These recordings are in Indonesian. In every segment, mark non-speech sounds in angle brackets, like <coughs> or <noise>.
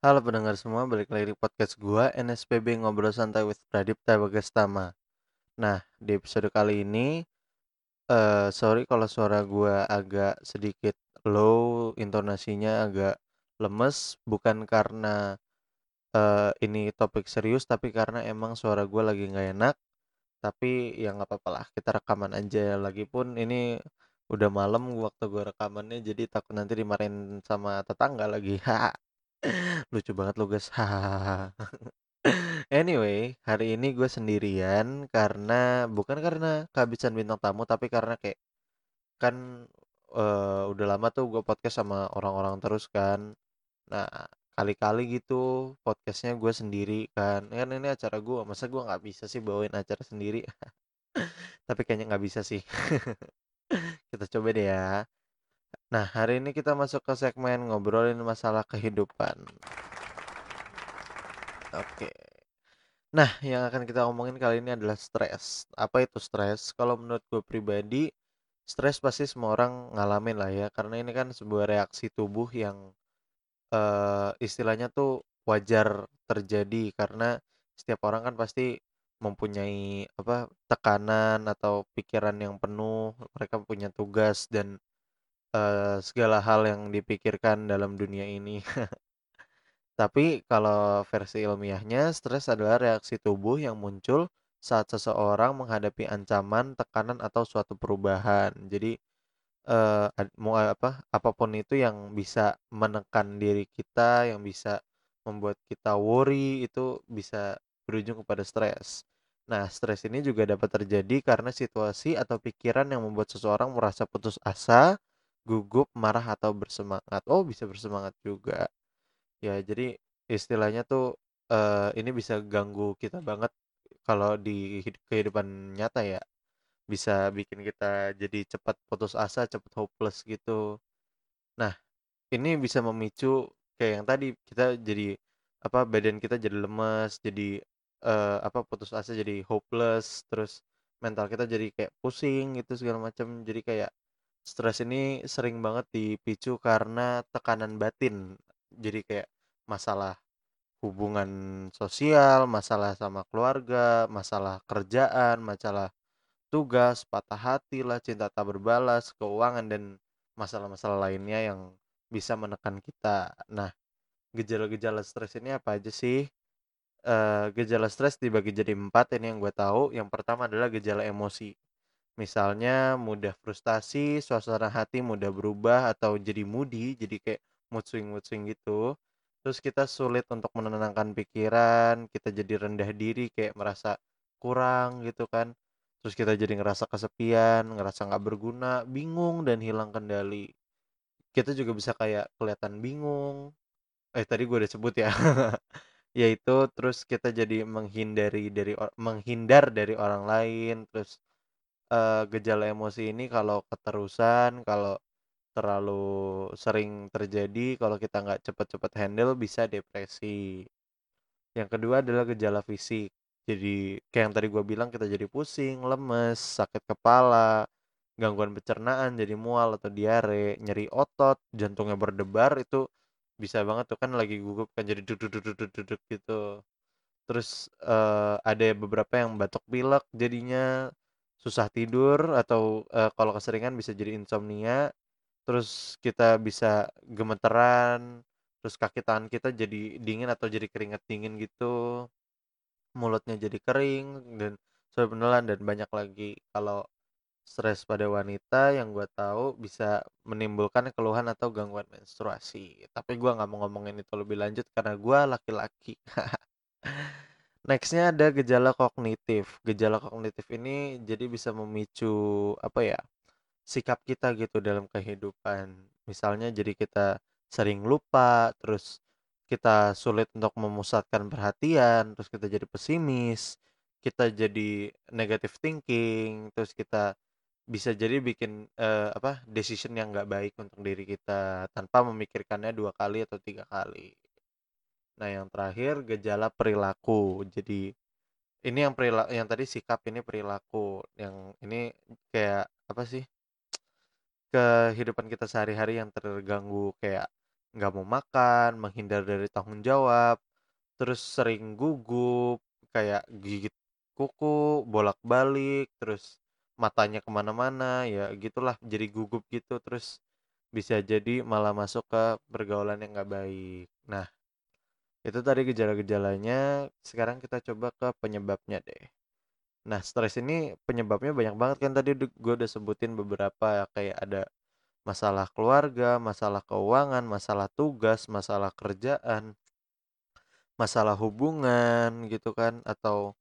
Halo pendengar semua, balik lagi di podcast gua NSPB Ngobrol Santai with Pradipta Bagastama. Nah, di episode kali ini, eh sorry kalau suara gua agak sedikit low, intonasinya agak lemes, bukan karena eh ini topik serius, tapi karena emang suara gua lagi nggak enak. Tapi ya nggak apa-apa kita rekaman aja. Lagipun ini udah malam waktu gua rekamannya, jadi takut nanti dimarahin sama tetangga lagi. <laughs> Lucu banget lu guys. <laughs> Anyway, hari ini gue sendirian karena bukan karena kehabisan bintang tamu, tapi karena kayak kan eh, udah lama tuh gue podcast sama orang-orang terus kan. Nah, kali-kali gitu podcastnya gue sendiri kan. Kan ini acara gue, masa gue nggak bisa sih bawain acara sendiri? <laughs> Tapi kayaknya nggak bisa sih. <laughs> Kita coba deh ya. Nah, hari ini kita masuk ke segmen ngobrolin masalah kehidupan. Oke. Nah, yang akan kita omongin kali ini adalah stres. Apa itu stres? Kalau menurut gue pribadi, stres pasti semua orang ngalamin lah ya, karena ini kan sebuah reaksi tubuh yang eh, istilahnya tuh wajar terjadi karena setiap orang kan pasti mempunyai apa tekanan atau pikiran yang penuh, mereka punya tugas dan eh, segala hal yang dipikirkan dalam dunia ini. <laughs> Tapi kalau versi ilmiahnya, stres adalah reaksi tubuh yang muncul saat seseorang menghadapi ancaman, tekanan, atau suatu perubahan. Jadi, eh, ad- mau apa, apa pun itu yang bisa menekan diri kita, yang bisa membuat kita worry, itu bisa berujung kepada stres. Nah, stres ini juga dapat terjadi karena situasi atau pikiran yang membuat seseorang merasa putus asa, gugup, marah, atau bersemangat. Oh, bisa bersemangat juga. Ya, jadi istilahnya tuh eh, ini bisa ganggu kita banget kalau di hid- kehidupan nyata ya. Bisa bikin kita jadi cepat putus asa, cepat hopeless gitu. Nah, ini bisa memicu kayak yang tadi kita jadi apa badan kita jadi lemas, jadi eh, apa putus asa jadi hopeless, terus mental kita jadi kayak pusing gitu segala macam. Jadi kayak stres ini sering banget dipicu karena tekanan batin. Jadi kayak masalah hubungan sosial, masalah sama keluarga, masalah kerjaan, masalah tugas, patah hati lah, cinta tak berbalas, keuangan dan masalah-masalah lainnya yang bisa menekan kita. Nah, gejala-gejala stres ini apa aja sih? Eh, gejala stres dibagi jadi empat ini yang gue tahu. Yang pertama adalah gejala emosi. Misalnya mudah frustasi, suasana hati mudah berubah atau jadi moody, jadi kayak mood swing mood swing gitu. Terus kita sulit untuk menenangkan pikiran, kita jadi rendah diri, kayak merasa kurang gitu kan. Terus kita jadi ngerasa kesepian, ngerasa nggak berguna, bingung dan hilang kendali. Kita juga bisa kayak kelihatan bingung. Eh tadi gue udah sebut ya. <laughs> Yaitu terus kita jadi menghindari dari menghindar dari orang lain, terus Eee, gejala emosi ini kalau keterusan, kalau terlalu sering terjadi, kalau kita nggak cepet-cepet handle bisa depresi. Yang kedua adalah gejala fisik. Jadi kayak yang tadi gua bilang kita jadi pusing, lemes, sakit kepala, gangguan pencernaan, jadi mual atau diare, nyeri otot, jantungnya berdebar itu bisa banget tuh kan lagi gugup kan jadi duk duk duk duk duk duk duk gitu. Terus, eee, ada beberapa yang batuk pilek jadinya susah tidur atau, eee, kalau keseringan bisa jadi insomnia, terus kita bisa gemeteran, terus kaki tangan kita jadi dingin atau jadi keringat dingin gitu, mulutnya jadi kering dan sampai beneran dan banyak lagi. Kalau stres pada wanita yang gue tahu bisa menimbulkan keluhan atau gangguan menstruasi, tapi gue nggak mau ngomongin itu lebih lanjut karena gue laki-laki. <laughs> Nextnya ada gejala kognitif. Gejala kognitif ini jadi bisa memicu apa ya sikap kita gitu dalam kehidupan. Misalnya jadi kita sering lupa, terus kita sulit untuk memusatkan perhatian, terus kita jadi pesimis, kita jadi negative thinking, terus kita bisa jadi bikin eh, apa decision yang nggak baik untuk diri kita tanpa memikirkannya dua kali atau tiga kali. Nah, yang terakhir gejala perilaku. Jadi ini yang perilaku yang tadi sikap ini perilaku, yang ini kayak apa sih, kehidupan kita sehari-hari yang terganggu kayak nggak mau makan, menghindar dari tanggung jawab, terus sering gugup, kayak gigit kuku, bolak-balik, terus matanya ke mana-mana, ya gitulah, jadi gugup gitu, terus bisa jadi malah masuk ke pergaulan yang nggak baik. Nah, itu tadi gejala-gejalanya, sekarang kita coba ke penyebabnya deh. Nah, stres ini penyebabnya banyak banget kan tadi gue udah sebutin beberapa kayak ada masalah keluarga, masalah keuangan, masalah tugas, masalah kerjaan, masalah hubungan gitu kan atau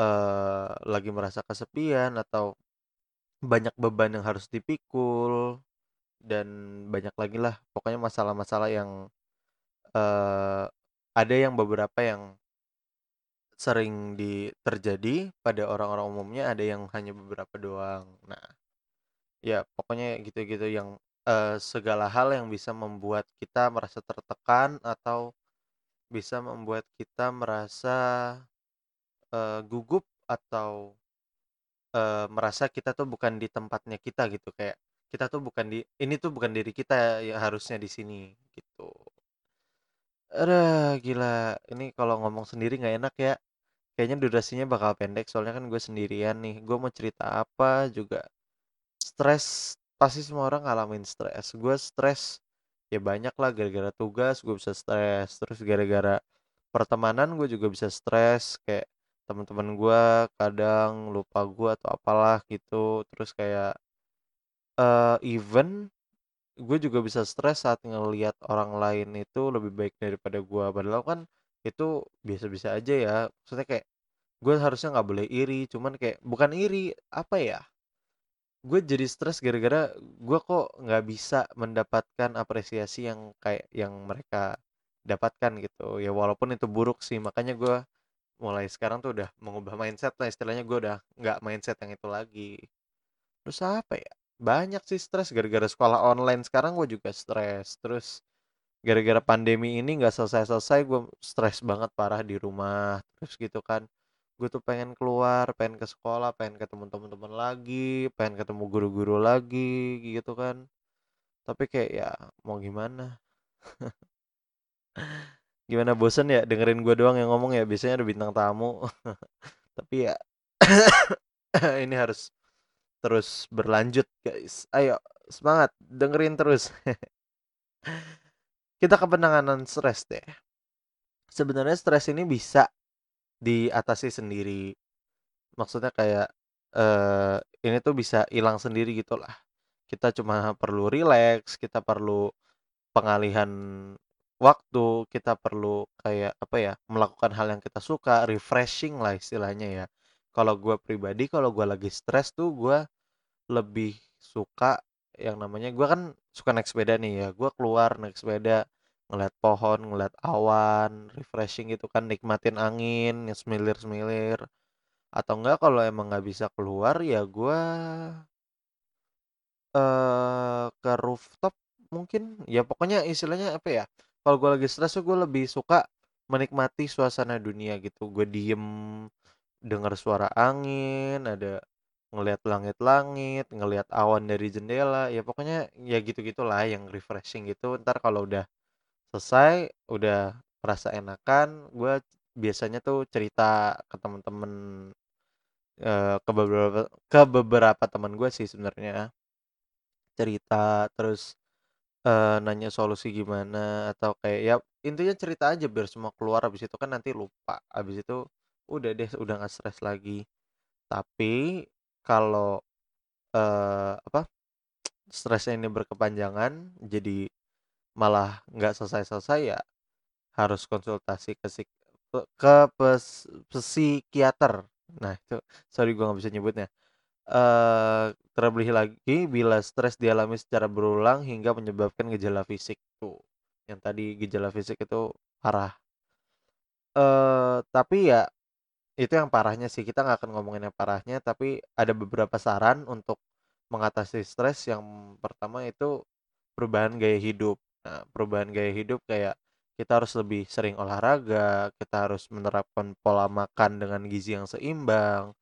eh, lagi merasa kesepian atau banyak beban yang harus dipikul dan banyak lagi lah pokoknya masalah-masalah yang eh, ada yang beberapa yang sering di terjadi pada orang-orang umumnya ada yang hanya beberapa doang. Nah, ya pokoknya gitu-gitu yang eh, segala hal yang bisa membuat kita merasa tertekan atau bisa membuat kita merasa eh, gugup atau eh, merasa kita tuh bukan di tempatnya kita gitu kayak kita tuh bukan di ini tuh bukan diri kita yang harusnya di sini gitu. Aduh, gila. Ini kalau ngomong sendiri nggak enak ya. Kayaknya durasinya bakal pendek soalnya kan gue sendirian nih. Gue mau cerita apa juga. Stres, pasti semua orang ngalamin stres. Gue stres, ya banyak lah gara-gara tugas gue bisa stres. Terus gara-gara pertemanan gue juga bisa stres. Kayak teman-teman gue kadang lupa gue atau apalah gitu. Terus kayak eh even gue juga bisa stres saat ngelihat orang lain itu lebih baik daripada gue. Padahal kan itu biasa-biasa aja ya. Maksudnya kayak gue harusnya nggak boleh iri cuman kayak bukan iri apa ya? Gue jadi stres gara-gara gue kok nggak bisa mendapatkan apresiasi yang kayak yang mereka dapatkan gitu. Ya walaupun itu buruk sih makanya gue mulai sekarang tuh udah mengubah mindset lah. Istilahnya gue udah nggak mindset yang itu lagi. Terus apa ya banyak sih stres gara-gara sekolah online. Sekarang gue juga stres. Terus gara-gara pandemi ini nggak selesai-selesai gue stres banget parah di rumah. Terus gitu kan gue tuh pengen keluar pengen ke sekolah pengen ketemu teman-teman lagi pengen ketemu guru-guru lagi gitu kan. Tapi kayak ya mau gimana? <laughs> Gimana bosen ya dengerin gue doang yang ngomong ya? Biasanya ada bintang tamu. <laughs> Tapi ya <coughs> ini harus terus berlanjut guys ayo semangat dengerin terus. <laughs> Kita ke penanganan stres deh. Sebenarnya stres ini bisa diatasi sendiri. Maksudnya kayak eh ini tuh bisa hilang sendiri gitu lah. Kita cuma perlu relax kita perlu pengalihan waktu kita perlu kayak apa ya melakukan hal yang kita suka refreshing lah istilahnya ya. Kalau gue pribadi kalau gue lagi stres tuh gue lebih suka yang namanya gue kan suka naik sepeda nih ya gue keluar naik sepeda ngeliat pohon ngeliat awan refreshing gitu kan nikmatin angin yang semilir semilir atau enggak kalau emang nggak bisa keluar ya gue eh ke rooftop mungkin. Ya pokoknya istilahnya apa ya kalau gue lagi stres tuh gue lebih suka menikmati suasana dunia gitu. Gue diem dengar suara angin ada ngelihat langit-langit ngelihat awan dari jendela ya pokoknya ya gitu gitulah yang refreshing gitu. Ntar kalau udah selesai udah merasa enakan gue biasanya tuh cerita ke temen-temen eh, ke beberapa ke beberapa teman gue sih sebenarnya. Cerita terus eh, nanya solusi gimana atau kayak ya intinya cerita aja biar semua keluar habis itu kan nanti lupa habis itu udah deh udah nggak stres lagi. Tapi kalau eh, apa stresnya ini berkepanjangan jadi malah nggak selesai-selesai ya harus konsultasi ke psik ke pes, psikiater. Nah itu sorry gue nggak bisa nyebutnya. Eh terlebih lagi bila stres dialami secara berulang hingga menyebabkan gejala fisik tuh. Yang tadi gejala fisik itu parah. Eh tapi ya itu yang parahnya sih kita nggak akan ngomongin yang parahnya tapi ada beberapa saran untuk mengatasi stres. Yang pertama itu perubahan gaya hidup. Nah perubahan gaya hidup kayak kita harus lebih sering olahraga kita harus menerapkan pola makan dengan gizi yang seimbang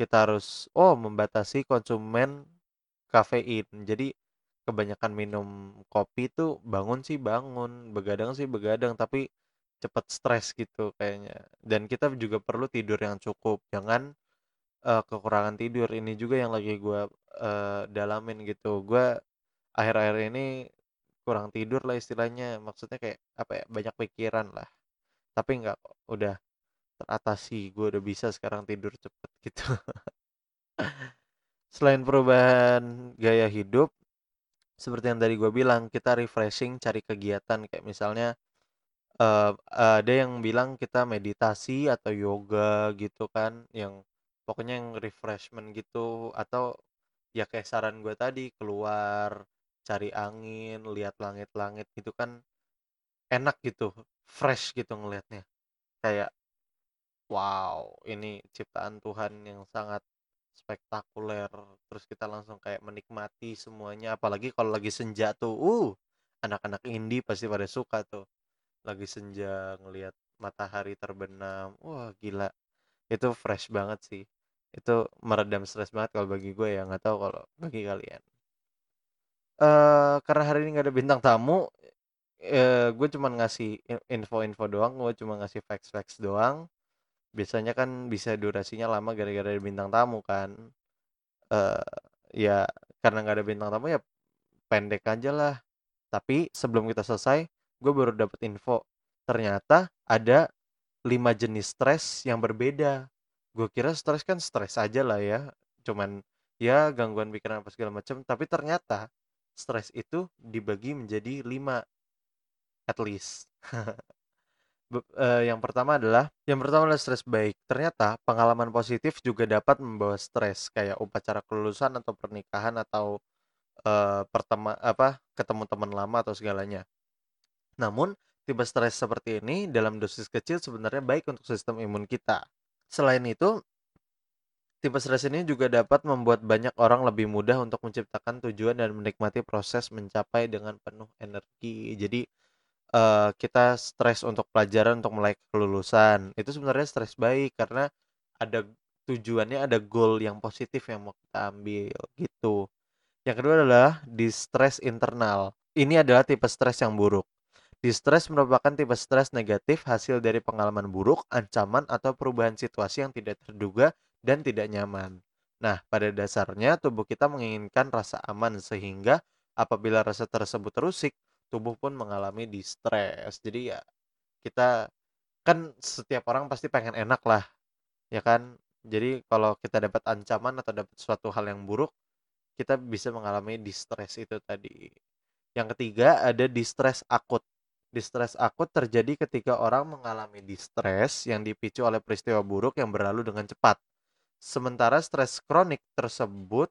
kita harus oh membatasi konsumen kafein. Jadi kebanyakan minum kopi tuh bangun sih bangun, begadang sih begadang, tapi cepet stres gitu kayaknya. Dan kita juga perlu tidur yang cukup, jangan uh, kekurangan tidur. Ini juga yang lagi gue uh, dalamin gitu. Gue akhir-akhir ini kurang tidur lah istilahnya. Maksudnya kayak apa ya? Banyak pikiran lah. Tapi nggak udah teratasi. Gue udah bisa sekarang tidur cepet <laughs> gitu. Selain perubahan gaya hidup, seperti yang tadi gue bilang, kita refreshing cari kegiatan kayak misalnya uh, ada yang bilang kita meditasi atau yoga gitu kan, yang pokoknya yang refreshment gitu atau ya kayak saran gue tadi keluar cari angin, lihat langit-langit gitu kan enak gitu, fresh gitu ngelihatnya. Kayak wow, ini ciptaan Tuhan yang sangat spektakuler. Terus kita langsung kayak menikmati semuanya, apalagi kalau lagi senja tuh. Uh, anak-anak indie pasti pada suka tuh. Lagi senja ngelihat matahari terbenam. Wah, gila. Itu fresh banget sih. Itu meredam stres banget kalau bagi gue ya, nggak tahu kalau bagi kalian. Uh, karena hari ini nggak ada bintang tamu, uh, gue cuma ngasih info-info doang, gue cuma ngasih facts-facts doang biasanya kan bisa durasinya lama gara-gara ada bintang tamu kan uh, ya karena nggak ada bintang tamu ya pendek aja lah tapi sebelum kita selesai gue baru dapat info ternyata ada lima jenis stres yang berbeda gue kira stres kan stres aja lah ya cuman ya gangguan pikiran apa segala macam tapi ternyata stres itu dibagi menjadi lima at least <laughs> uh, yang pertama adalah yang pertama adalah stres baik. Ternyata pengalaman positif juga dapat membawa stres kayak upacara kelulusan atau pernikahan atau uh, pertama apa ketemu teman lama atau segalanya. Namun, tipe stres seperti ini dalam dosis kecil sebenarnya baik untuk sistem imun kita. Selain itu, tipe stres ini juga dapat membuat banyak orang lebih mudah untuk menciptakan tujuan dan menikmati proses mencapai dengan penuh energi. Jadi, uh, kita stres untuk pelajaran untuk mulai kelulusan itu sebenarnya stres baik karena ada tujuannya ada goal yang positif yang mau kita ambil gitu yang kedua adalah distress internal ini adalah tipe stres yang buruk Distress merupakan tipe stres negatif hasil dari pengalaman buruk, ancaman, atau perubahan situasi yang tidak terduga dan tidak nyaman. Nah, pada dasarnya tubuh kita menginginkan rasa aman sehingga apabila rasa tersebut terusik, tubuh pun mengalami distress. Jadi ya kita kan setiap orang pasti pengen enak lah, ya kan? Jadi kalau kita dapat ancaman atau dapat suatu hal yang buruk, kita bisa mengalami distress itu tadi. Yang ketiga ada distress akut. Distress akut terjadi ketika orang mengalami distress yang dipicu oleh peristiwa buruk yang berlalu dengan cepat. Sementara stres kronik tersebut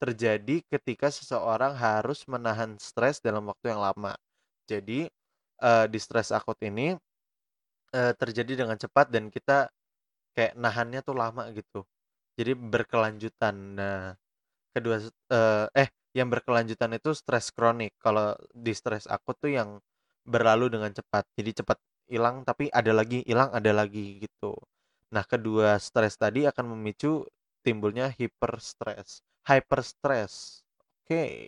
terjadi ketika seseorang harus menahan stres dalam waktu yang lama. Jadi, uh, di stres akut ini uh, terjadi dengan cepat dan kita kayak nahannya tuh lama gitu. Jadi berkelanjutan. Nah, kedua uh, eh yang berkelanjutan itu stres kronik. Kalau di stres akut tuh yang berlalu dengan cepat. Jadi cepat hilang tapi ada lagi hilang ada lagi gitu. Nah, kedua stres tadi akan memicu timbulnya hiperstres hyperstress. Oke.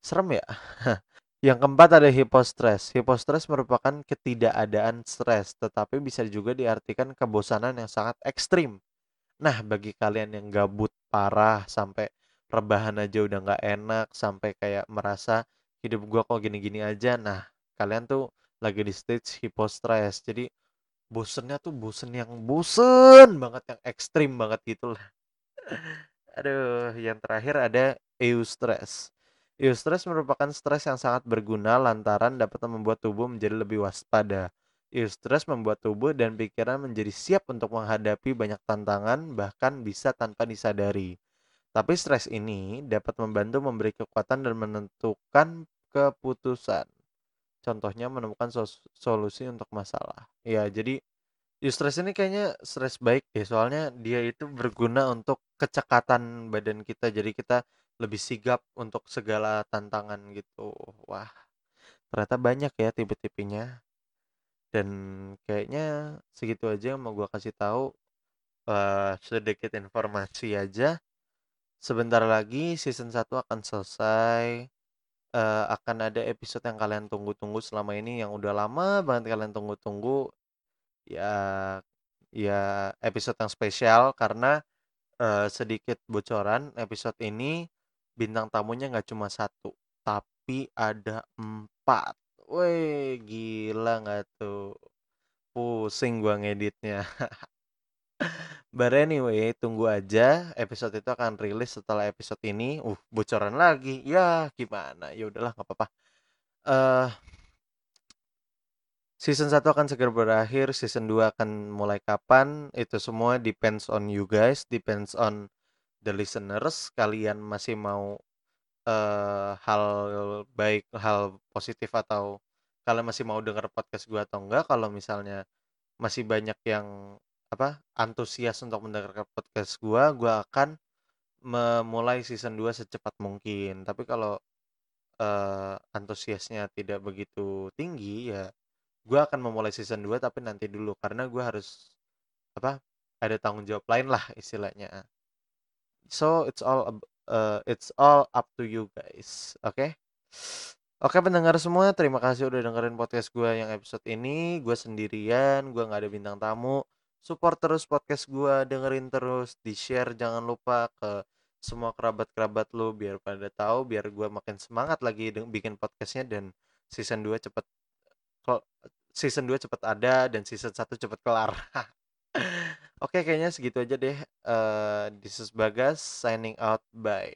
Serem ya? <laughs> Yang keempat ada hipostres. Hipostres merupakan ketidakadaan stres, tetapi bisa juga diartikan kebosanan yang sangat ekstrim. Nah, bagi kalian yang gabut parah sampai rebahan aja udah nggak enak, sampai kayak merasa hidup gua kok gini-gini aja. Nah, kalian tuh lagi di stage hipostres. Jadi bosennya tuh bosen yang bosen banget, yang ekstrim banget gitu lah. <laughs> Aduh, yang terakhir ada eustress. Eustress merupakan stres yang sangat berguna lantaran dapat membuat tubuh menjadi lebih waspada. Eustress membuat tubuh dan pikiran menjadi siap untuk menghadapi banyak tantangan, bahkan bisa tanpa disadari. Tapi stres ini dapat membantu memberi kekuatan dan menentukan keputusan. Contohnya menemukan solusi untuk masalah. Ya, jadi Eustress ini kayaknya stres baik ya, soalnya dia itu berguna untuk kecekatan badan kita, jadi kita lebih sigap untuk segala tantangan gitu. Wah, ternyata banyak ya tipe-tipenya. Dan kayaknya segitu aja yang mau gue kasih tahu. Uh, sedikit informasi aja. Sebentar lagi season 1 akan selesai. Eee, akan ada episode yang kalian tunggu-tunggu selama ini, yang udah lama banget kalian tunggu-tunggu. Ya ya episode yang spesial karena, eee, sedikit bocoran, episode ini bintang tamunya nggak cuma 1, tapi ada 4. Weh, gila nggak tuh? Pusing gua ngeditnya. <laughs> But anyway, tunggu aja episode itu akan rilis setelah episode ini. Uh, bocoran lagi. Ya, gimana? Ya udahlah, nggak apa-apa. Eh season 1 akan segera berakhir, season 2 akan mulai kapan, itu semua depends on you guys, depends on the listeners. Kalian masih mau eh hal baik, hal positif atau kalian masih mau denger podcast gua atau enggak. Kalau misalnya masih banyak yang apa, antusias untuk mendengarkan podcast gua, gua akan memulai season 2 secepat mungkin. Tapi kalau, eee, antusiasnya tidak begitu tinggi, ya gua akan memulai season 2 tapi nanti dulu, karena gua harus apa, ada tanggung jawab lain lah istilahnya. So, it's all eee, it's all up to you guys, oke? Oke pendengar semua, terima kasih udah dengerin podcast gua yang episode ini. Gua sendirian, gua nggak ada bintang tamu. Support terus podcast gua, dengerin terus, di-share jangan lupa ke semua kerabat-kerabat lu biar pada tahu, biar gua makin semangat lagi bikin podcast-nya dan season 2 cepet season 2 cepet ada dan season 1 cepet kelar. <laughs> Oke, kayaknya segitu aja deh. Eee, this is Bagas signing out, bye.